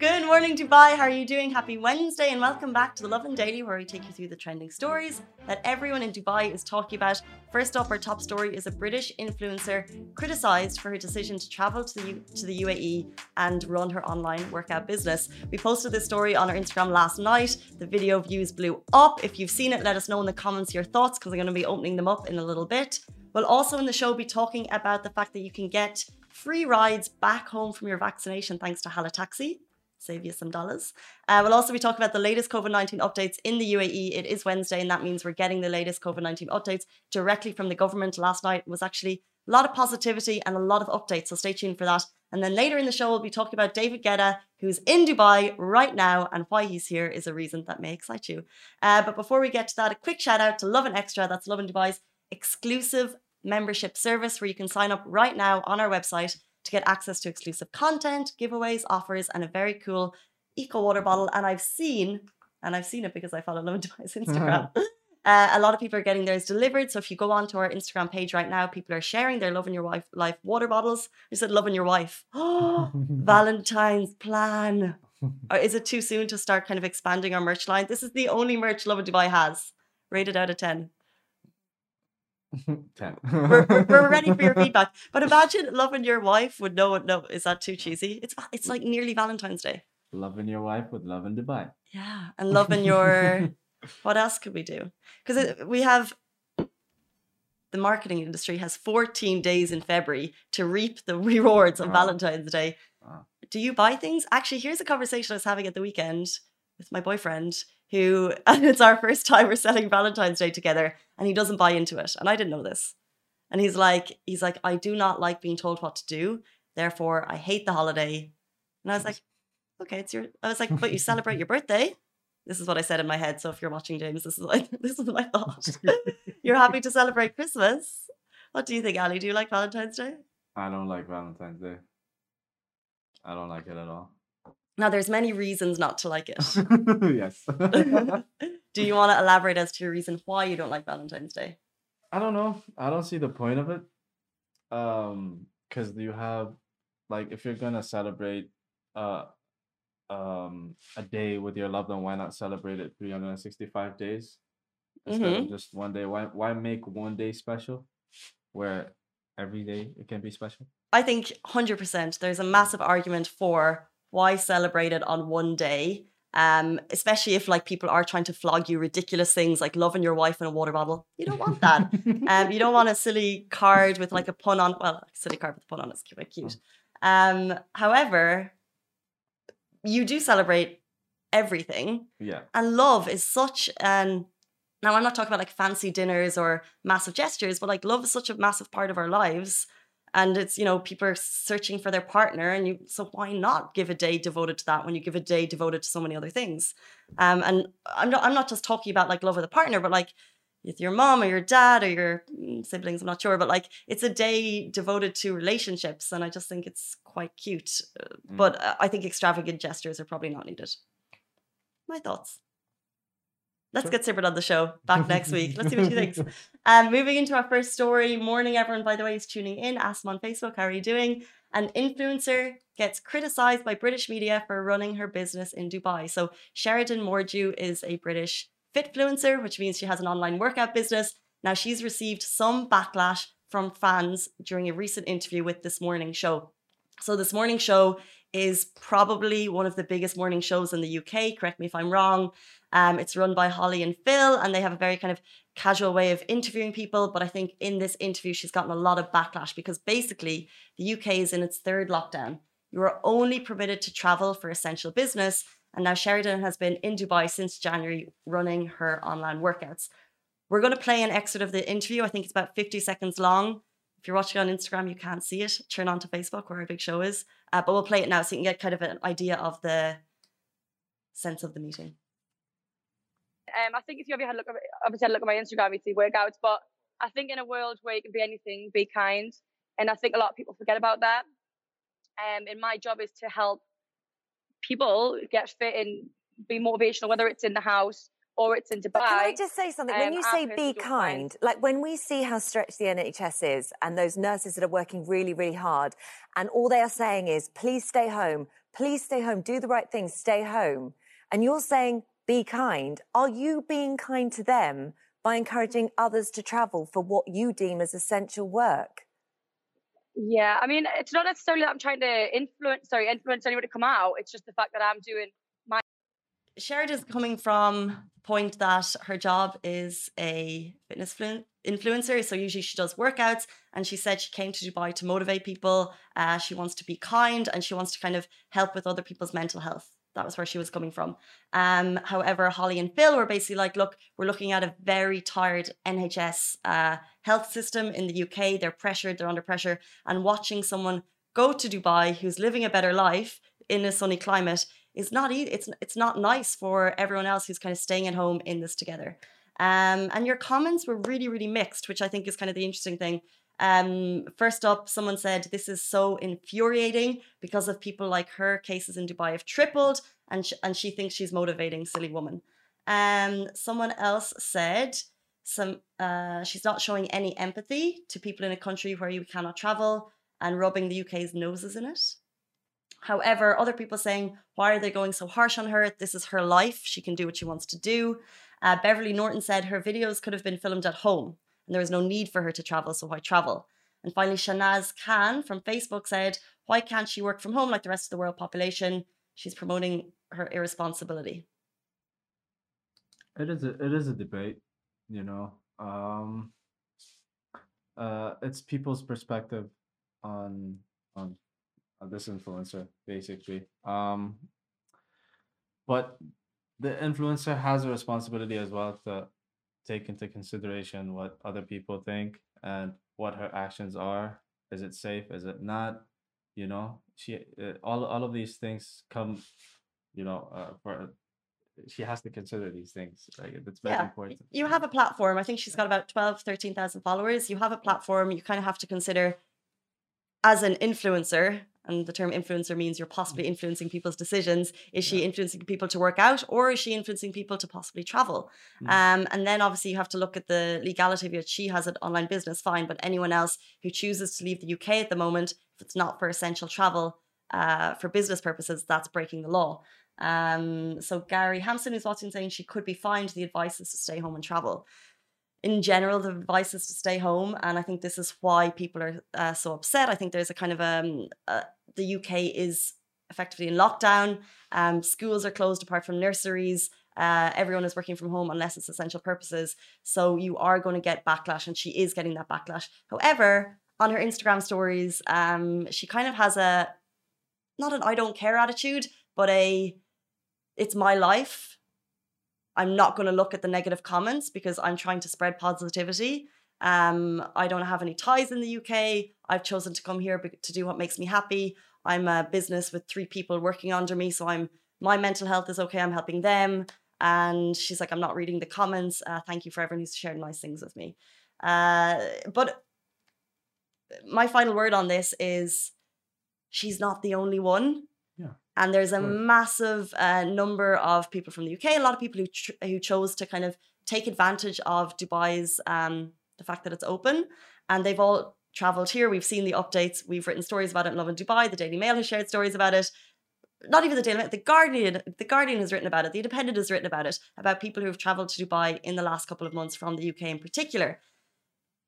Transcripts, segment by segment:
Good morning, Dubai. How are you doing? Happy Wednesday, and welcome back to the Lovin Daily, where we take you through the trending stories that everyone in Dubai is talking about. First up, our top story is a British influencer criticized for her decision to travel to the, U- to the UAE and run her online workout business. We posted this story on our Instagram last night. The video views blew up. If you've seen it, let us know in the comments your thoughts because I'm going to be opening them up in a little bit. We'll also in the show be talking about the fact that you can get free rides back home from your vaccination thanks to Hala Taxi save you some dollars. Uh, we'll also be talking about the latest COVID 19 updates in the UAE. It is Wednesday, and that means we're getting the latest COVID 19 updates directly from the government. Last night was actually a lot of positivity and a lot of updates, so stay tuned for that. And then later in the show, we'll be talking about David Guetta, who's in Dubai right now, and why he's here is a reason that may excite you. Uh, but before we get to that, a quick shout out to Lovin Extra. That's Lovin Dubai's exclusive membership service where you can sign up right now on our website to get access to exclusive content, giveaways, offers, and a very cool eco water bottle. And I've seen, and I've seen it because I follow Lovin Dubai's Instagram. uh, a lot of people are getting theirs delivered. So if you go onto our Instagram page right now, people are sharing their Loving Your Wife Life water bottles. You said Loving Your Wife. Valentine's plan. Or is it too soon to start kind of expanding our merch line? This is the only merch Lovin Dubai has. Rated out of 10. 10. we're, we're, we're ready for your feedback. But imagine loving your wife would no it. No, is that too cheesy? It's it's like nearly Valentine's Day. Loving your wife with Lovin Dubai. Yeah, and loving your. what else could we do? Because we have. The marketing industry has 14 days in February to reap the rewards of Wow. Valentine's Day. Wow. Do you buy things? Actually, here's a conversation I was having at the weekend with my boyfriend, who, and it's our first time we're selling Valentine's Day together, and he doesn't buy into it. And I didn't know this. And he's like, he's like, I do not like being told what to do. Therefore, I hate the holiday. And I was like, okay, it's your. I was like, but you celebrate your birthday. This is what I said in my head. So if you're watching, James, this is like this is my thought. you're happy to celebrate Christmas. What do you think, Ali? Do you like Valentine's Day? I don't like Valentine's Day. I don't like it at all. Now, there's many reasons not to like it. yes. do you want to elaborate as to your reason why you don't like Valentine's Day? I don't know. I don't see the point of it. Um, because you have like if you're gonna celebrate uh um a day with your loved one, why not celebrate it 365 days instead of just one day? Why why make one day special where every day it can be special? I think 100% there's a massive argument for why celebrate it on one day. Um, especially if like people are trying to flog you ridiculous things like loving your wife in a water bottle. You don't want that. um, you don't want a silly card with like a pun on. Well, a silly card with a pun on it's quite cute. Um, however, you do celebrate everything, yeah. and love is such an. Now, I'm not talking about like fancy dinners or massive gestures, but like love is such a massive part of our lives. And it's, you know, people are searching for their partner. And you, so why not give a day devoted to that when you give a day devoted to so many other things? Um, and I'm not, I'm not just talking about like love with a partner, but like with your mom or your dad or your mm, siblings, I'm not sure, but like it's a day devoted to relationships. And I just think it's quite cute. Uh, Mm. But uh, I think extravagant gestures are probably not needed. My thoughts. Let's Sure. get Sibert on the show back next week. Let's see what she thinks. Um, moving into our first story. Morning, everyone, by the way, is tuning in. Ask them on Facebook. How are you doing? An influencer gets criticized by British media for running her business in Dubai. So, Sheridan Mordew is a British fitfluencer, which means she has an online workout business. Now, she's received some backlash from fans during a recent interview with This Morning Show. So, This Morning Show is probably one of the biggest morning shows in the UK. Correct me if I'm wrong. Um, it's run by Holly and Phil, and they have a very kind of casual way of interviewing people. But I think in this interview, she's gotten a lot of backlash because basically the UK is in its third lockdown. You are only permitted to travel for essential business. And now Sheridan has been in Dubai since January running her online workouts. We're going to play an excerpt of the interview. I think it's about 50 seconds long. You're watching on Instagram, you can't see it. Turn on to Facebook where our big show is. Uh, but we'll play it now so you can get kind of an idea of the sense of the meeting. Um, I think if you ever had a look, at, obviously had a look at my Instagram, you see workouts. But I think in a world where you can be anything, be kind, and I think a lot of people forget about that. Um, and my job is to help people get fit and be motivational, whether it's in the house or it's in Dubai. But can I just say something? Um, when you say be kind, like when we see how stretched the NHS is and those nurses that are working really, really hard, and all they are saying is, please stay home, please stay home, do the right thing, stay home. And you're saying, be kind. Are you being kind to them by encouraging others to travel for what you deem as essential work? Yeah, I mean, it's not necessarily that I'm trying to influence, sorry, influence anyone to come out. It's just the fact that I'm doing Is coming from the point that her job is a fitness influencer. So usually she does workouts, and she said she came to Dubai to motivate people. Uh, she wants to be kind, and she wants to kind of help with other people's mental health. That was where she was coming from. Um, however, Holly and Phil were basically like, look, we're looking at a very tired NHS uh, health system in the UK. They're pressured, they're under pressure. And watching someone go to Dubai who's living a better life in a sunny climate is not e- it's it's not nice for everyone else who's kind of staying at home in this together. Um, and your comments were really, really mixed, which I think is kind of the interesting thing. Um, first up, someone said this is so infuriating because of people like her. Cases in Dubai have tripled, and sh- and she thinks she's motivating silly woman. Um, someone else said some uh, she's not showing any empathy to people in a country where you cannot travel and rubbing the UK's noses in it. However, other people saying, why are they going so harsh on her? This is her life. She can do what she wants to do. Uh, Beverly Norton said her videos could have been filmed at home and there was no need for her to travel, so why travel? And finally, Shanaz Khan from Facebook said, Why can't she work from home like the rest of the world population? She's promoting her irresponsibility. It is a it is a debate, you know. Um uh it's people's perspective on on, on this influencer, basically. Um but the influencer has a responsibility as well to take into consideration what other people think and what her actions are. Is it safe? Is it not? You know, she uh, all all of these things come, you know, uh, for she has to consider these things. Like it's very yeah. important. You have a platform. I think she's got about 12, 13,000 followers. You have a platform. You kind of have to consider as an influencer and the term influencer means you're possibly mm. influencing people's decisions. Is she influencing people to work out, or is she influencing people to possibly travel? Mm. Um, and then obviously you have to look at the legality of it. She has an online business, fine, but anyone else who chooses to leave the UK at the moment, if it's not for essential travel uh, for business purposes, that's breaking the law. Um, so Gary Hampson is watching saying she could be fined. The advice is to stay home and travel in general, the advice is to stay home, and I think this is why people are uh, so upset. I think there's a kind of um, uh, the UK is effectively in lockdown. Um, schools are closed apart from nurseries. Uh, everyone is working from home unless it's essential purposes. So you are going to get backlash, and she is getting that backlash. However, on her Instagram stories, um, she kind of has a not an I don't care attitude, but a it's my life I'm not going to look at the negative comments because I'm trying to spread positivity. Um, I don't have any ties in the UK. I've chosen to come here to do what makes me happy. I'm a business with three people working under me, so I'm my mental health is okay. I'm helping them. And she's like, I'm not reading the comments. Uh, thank you for everyone who's shared nice things with me. Uh, but my final word on this is she's not the only one. Yeah. And there's a massive uh, number of people from the UK, a lot of people who tr- who chose to kind of take advantage of Dubai's um, the fact that it's open, and they've all traveled here. We've seen the updates. We've written stories about it in Lovin Dubai. The Daily Mail has shared stories about it. Not even the Daily Mail, the Guardian. The Guardian has written about it. The Independent has written about it. About people who have traveled to Dubai in the last couple of months from the UK in particular.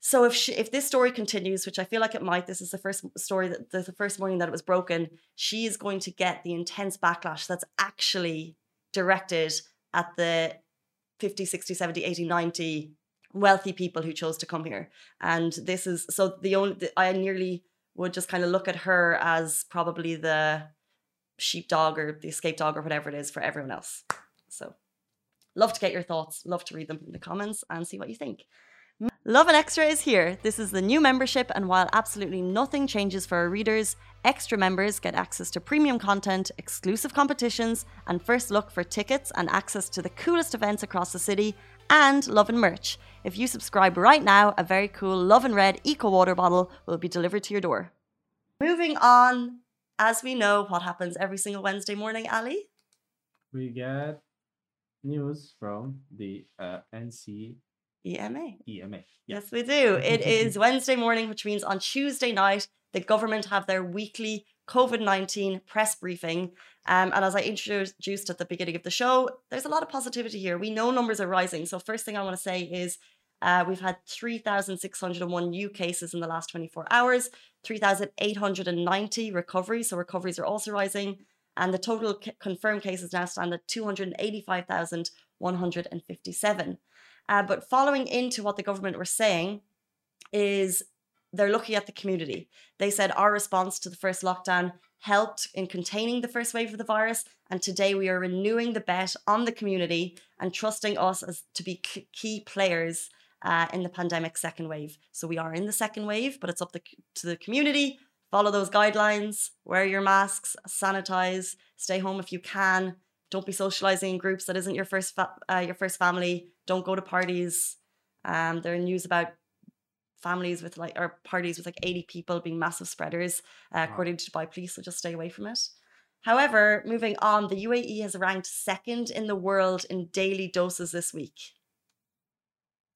So if she, if this story continues, which I feel like it might, this is the first story that the, the first morning that it was broken. She is going to get the intense backlash that's actually directed at the 50, 60, 70, 80, 90 wealthy people who chose to come here. And this is so the only I nearly would just kind of look at her as probably the sheepdog or the escape dog or whatever it is for everyone else. So love to get your thoughts, love to read them in the comments and see what you think. Lovin Extra is here. This is the new membership, and while absolutely nothing changes for our readers, extra members get access to premium content, exclusive competitions, and first look for tickets and access to the coolest events across the city, and love and merch. If you subscribe right now, a very cool Love and Red Eco Water bottle will be delivered to your door. Moving on, as we know, what happens every single Wednesday morning, Ali? We get news from the uh, NC EMA. EMA. Yes, we do. It is Wednesday morning, which means on Tuesday night, the government have their weekly COVID 19 press briefing. Um, and as I introduced at the beginning of the show, there's a lot of positivity here. We know numbers are rising. So, first thing I want to say is uh, we've had 3,601 new cases in the last 24 hours, 3,890 recoveries. So, recoveries are also rising. And the total confirmed cases now stand at 285,157. Uh, but following into what the government were saying is they're looking at the community. They said our response to the first lockdown helped in containing the first wave of the virus, and today we are renewing the bet on the community and trusting us as to be key players uh, in the pandemic second wave. So we are in the second wave, but it's up the, to the community. Follow those guidelines. Wear your masks. Sanitize. Stay home if you can. Don't be socializing in groups that isn't your first fa- uh, your first family. Don't go to parties. Um, there are news about families with like or parties with like 80 people being massive spreaders, uh, wow. according to Dubai police. So just stay away from it. However, moving on, the UAE has ranked second in the world in daily doses this week.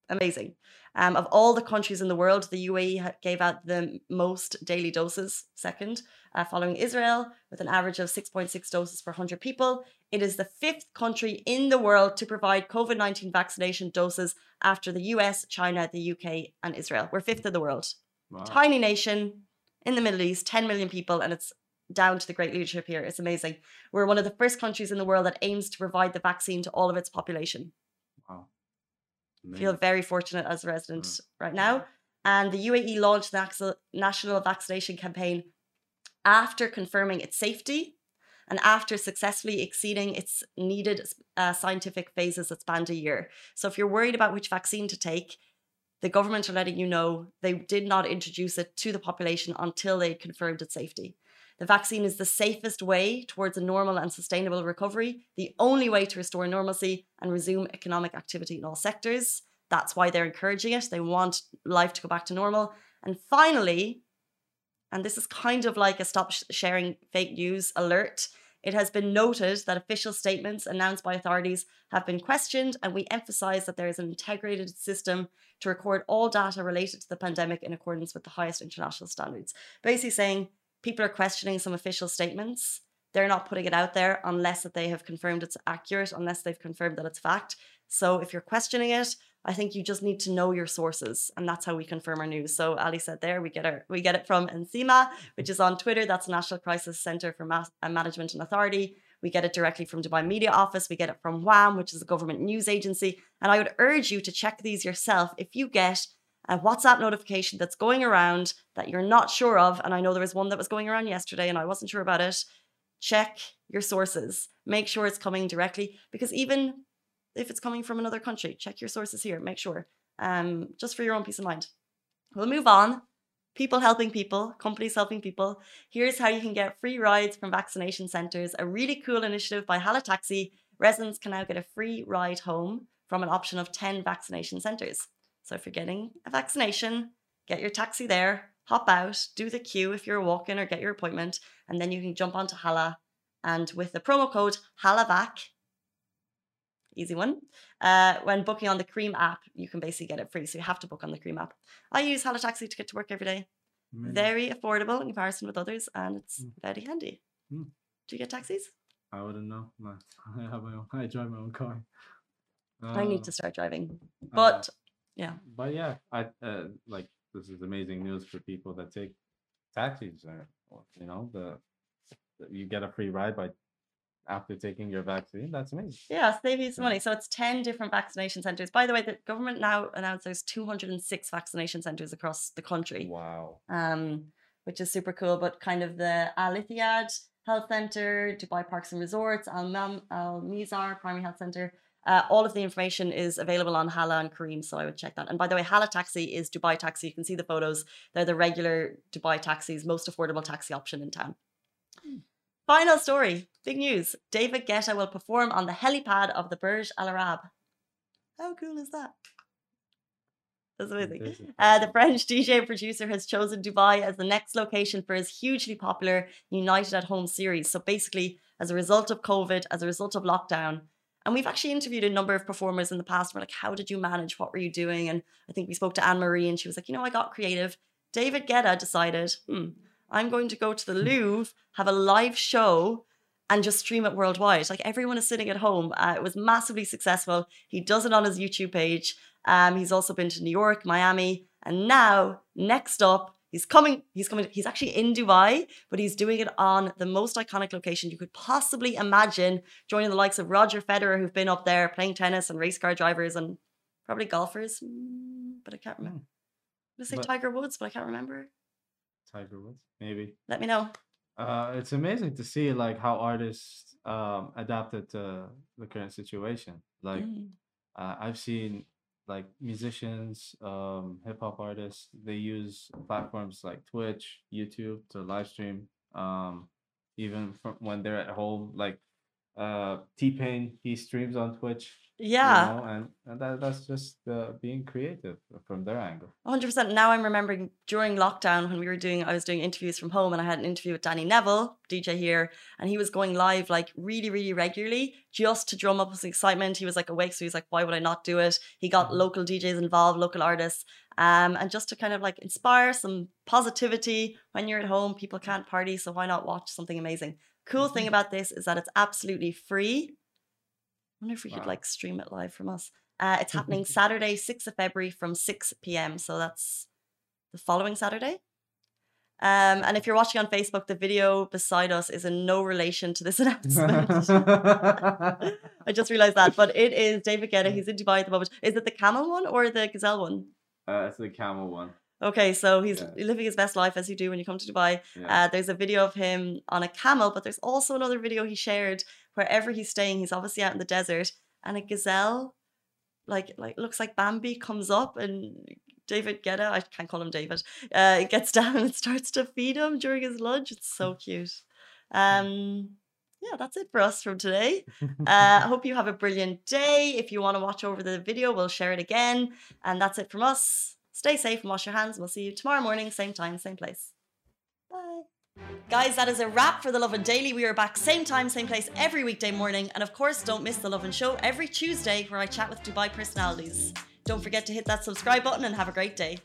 Amazing. Um, of all the countries in the world, the UAE gave out the most daily doses, second, uh, following Israel, with an average of 6.6 doses per 100 people. It is the fifth country in the world to provide COVID 19 vaccination doses after the US, China, the UK, and Israel. We're fifth in the world. Wow. Tiny nation in the Middle East, 10 million people, and it's down to the great leadership here. It's amazing. We're one of the first countries in the world that aims to provide the vaccine to all of its population. Wow. Feel very fortunate as a resident mm. right now. And the UAE launched the national vaccination campaign after confirming its safety and after successfully exceeding its needed uh, scientific phases that spanned a year. So if you're worried about which vaccine to take, the government are letting you know they did not introduce it to the population until they confirmed its safety. The vaccine is the safest way towards a normal and sustainable recovery, the only way to restore normalcy and resume economic activity in all sectors. That's why they're encouraging it. They want life to go back to normal. And finally, and this is kind of like a stop sharing fake news alert. It has been noted that official statements announced by authorities have been questioned, and we emphasize that there is an integrated system to record all data related to the pandemic in accordance with the highest international standards. Basically, saying people are questioning some official statements. They're not putting it out there unless that they have confirmed it's accurate, unless they've confirmed that it's fact. So if you're questioning it, I think you just need to know your sources, and that's how we confirm our news. So Ali said there, we get our we get it from NCEMA, which is on Twitter. That's National Crisis Center for Mass- uh, Management and Authority. We get it directly from Dubai Media Office. We get it from WAM, which is a government news agency. And I would urge you to check these yourself if you get a WhatsApp notification that's going around that you're not sure of, and I know there was one that was going around yesterday and I wasn't sure about it, check your sources. Make sure it's coming directly because even if it's coming from another country, check your sources here. Make sure, um, just for your own peace of mind. We'll move on. People helping people, companies helping people. Here's how you can get free rides from vaccination centres. A really cool initiative by Hala Taxi. Residents can now get a free ride home from an option of 10 vaccination centres. So if you're getting a vaccination, get your taxi there, hop out, do the queue if you're walking or get your appointment, and then you can jump onto Hala. And with the promo code HALAVAC, easy one, uh, when booking on the Careem app, you can basically get it free. So you have to book on the Careem app. I use Hala Taxi to get to work every day. Very affordable in comparison with others, and it's mm. very handy. Mm. Do you get taxis? I wouldn't know. No, I have my own. I drive my own car. Uh, I need uh, to start driving, but yeah. But yeah, I uh, like this is amazing news for people that take taxis or, you know the, the you get a free ride by after taking your vaccine. That's amazing. Yeah, save you some money. So it's 10 different vaccination centers. By the way, the government now announced there's 206 vaccination centers across the country. Wow. Um, which is super cool. But kind of the Al Ittihad Health Center, Dubai Parks and Resorts, Al, Mam, Al Mizhar Primary Health Center, uh, all of the information is available on Hala and Careem, so I would check that. And by the way, Hala Taxi is Dubai Taxi. You can see the photos. They're the regular Dubai taxis, most affordable taxi option in town. Hmm. Final story, big news. David Guetta will perform on the helipad of the Burj Al Arab. How cool is that? That's amazing. Uh, the French DJ producer has chosen Dubai as the next location for his hugely popular United at Home series. So basically, as a result of COVID, as a result of lockdown, and we've actually interviewed a number of performers in the past. We're like, how did you manage? What were you doing? And I think we spoke to Anne Marie, and she was like, you know, I got creative. David Guetta decided, hmm, I'm going to go to the Louvre, have a live show, and just stream it worldwide. Like everyone is sitting at home. Uh, it was massively successful. He does it on his YouTube page. Um, he's also been to New York, Miami, and now next up, he's coming. He's coming. He's actually in Dubai, but he's doing it on the most iconic location you could possibly imagine, joining the likes of Roger Federer, who've been up there playing tennis and race car drivers and probably golfers. Mm, but I can't remember. I'm gonna say But- Tiger Woods, but I can't remember. Tiger Woods, maybe. Let me know. Uh, it's amazing to see like how artists um adapted to the current situation. Like Mm. uh, I've seen like musicians, um, hip hop artists, they use platforms like Twitch, YouTube to live stream. Um, even from when they're at home, like uh, T Pain, he streams on Twitch. you Yeah. know, and, and that, that's just uh, being creative from their angle. 100%. Now I'm remembering during lockdown when we were doing, I was doing interviews from home and I had an interview with Danny Neville, DJ here, and he was going live like really, really regularly just to drum up his excitement. He was like awake, so he's like, why would I not do it? He got Mhm. local DJs involved, local artists, um, and just to kind of like inspire some positivity when you're at home. People can't party, so why not watch something amazing? Cool thing Mhm. about this is that it's absolutely free. I wonder if we could like stream it live from us. Uh, it's happening Saturday, 6th of February from 6 p.m. So that's the following Saturday. Um, and if you're watching on Facebook, the video beside us is in no relation to this announcement. I just realized that. But it is David Guetta. He's in Dubai at the moment. Is it the camel one or the gazelle one? uh, it's the camel one. Okay, so he's Yeah. living his best life as you do when you come to Dubai. Yeah. Uh, there's a video of him on a camel, but there's also another video he shared wherever he's staying. He's obviously out in the desert, and a gazelle, like like looks like Bambi, comes up and David Guetta, I can't call him David, uh, gets down and starts to feed him during his lunch. It's so cute. Um, yeah, that's it for us from today. Uh, I hope you have a brilliant day. If you want to watch over the video, we'll share it again. And that's it from us. Stay safe and wash your hands. We'll see you tomorrow morning, same time, same place. Bye. Guys, that is a wrap for The Lovin Daily. We are back same time, same place every weekday morning. And of course, don't miss The Lovin Show every Tuesday where I chat with Dubai personalities. Don't forget to hit that subscribe button and have a great day.